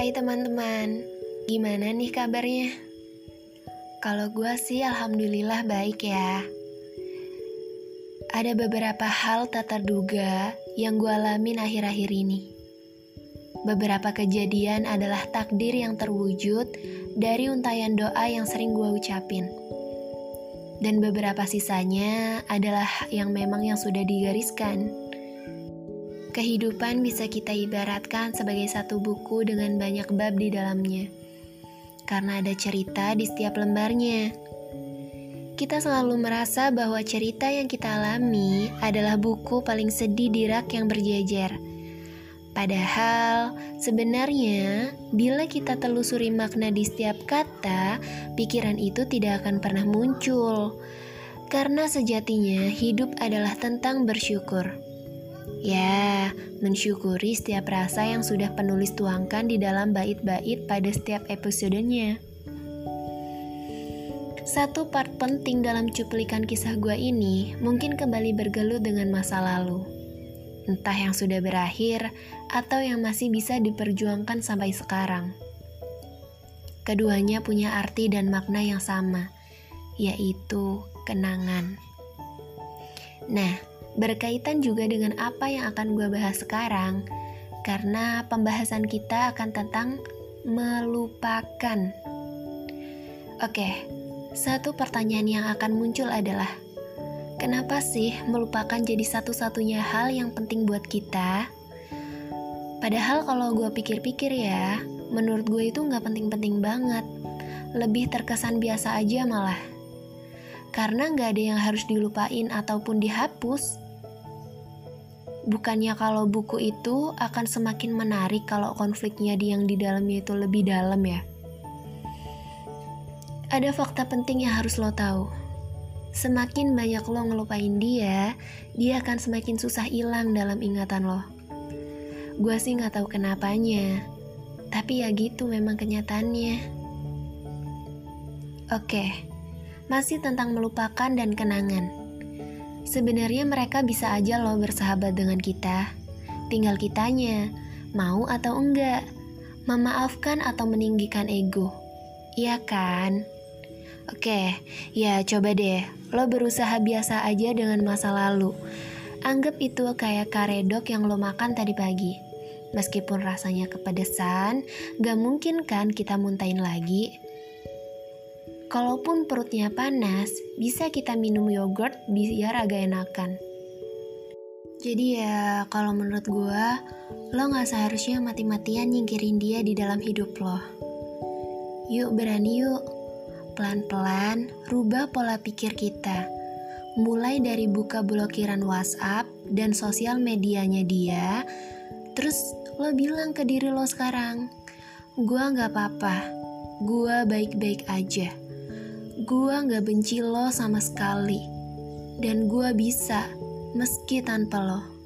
Hai teman-teman, gimana nih kabarnya? Kalau gue sih alhamdulillah baik ya. Ada beberapa hal tak terduga yang gue alamin akhir-akhir ini. Beberapa kejadian adalah takdir yang terwujud dari untayan doa yang sering gue ucapin. Dan beberapa sisanya adalah yang memang yang sudah digariskan Kehidupan bisa kita ibaratkan sebagai satu buku dengan banyak bab di dalamnya, karena ada cerita di setiap lembarnya. Kita selalu merasa bahwa cerita yang kita alami adalah buku paling sedih di rak yang berjejer. Padahal, sebenarnya bila kita telusuri makna di setiap kata, pikiran itu tidak akan pernah muncul. Karena sejatinya hidup adalah tentang bersyukur. Ya, mensyukuri setiap rasa yang sudah penulis tuangkan di dalam bait-bait pada setiap episodenya. Satu part penting dalam cuplikan kisah gua ini mungkin kembali bergelut dengan masa lalu. Entah yang sudah berakhir atau yang masih bisa diperjuangkan sampai sekarang. Keduanya punya arti dan makna yang sama, yaitu kenangan. Nah, berkaitan juga dengan apa yang akan gue bahas sekarang, karena pembahasan kita akan tentang melupakan. Oke, satu pertanyaan yang akan muncul adalah, kenapa sih melupakan jadi satu-satunya hal yang penting buat kita? Padahal kalau gue pikir-pikir ya, menurut gue itu nggak penting-penting banget. Lebih terkesan biasa aja malah karena nggak ada yang harus dilupain ataupun dihapus. Bukannya kalau buku itu akan semakin menarik kalau konfliknya di yang di dalamnya itu lebih dalam ya. Ada fakta penting yang harus lo tahu. Semakin banyak lo ngelupain dia, dia akan semakin susah hilang dalam ingatan lo. Gue sih nggak tahu kenapanya, tapi ya gitu memang kenyataannya. Oke, masih tentang melupakan dan kenangan. Sebenarnya mereka bisa aja loh bersahabat dengan kita. Tinggal kitanya, mau atau enggak, memaafkan atau meninggikan ego. Iya kan? Oke, ya coba deh, lo berusaha biasa aja dengan masa lalu. Anggap itu kayak karedok yang lo makan tadi pagi. Meskipun rasanya kepedesan, gak mungkin kan kita muntahin lagi. Kalaupun perutnya panas, bisa kita minum yogurt biar agak enakan. Jadi ya, kalau menurut gue, lo gak seharusnya mati-matian nyingkirin dia di dalam hidup lo. Yuk berani yuk, pelan-pelan rubah pola pikir kita. Mulai dari buka blokiran WhatsApp dan sosial medianya dia, terus lo bilang ke diri lo sekarang, gue gak apa-apa, gue baik-baik aja. Gua gak benci lo sama sekali. Dan gua bisa, meski tanpa lo.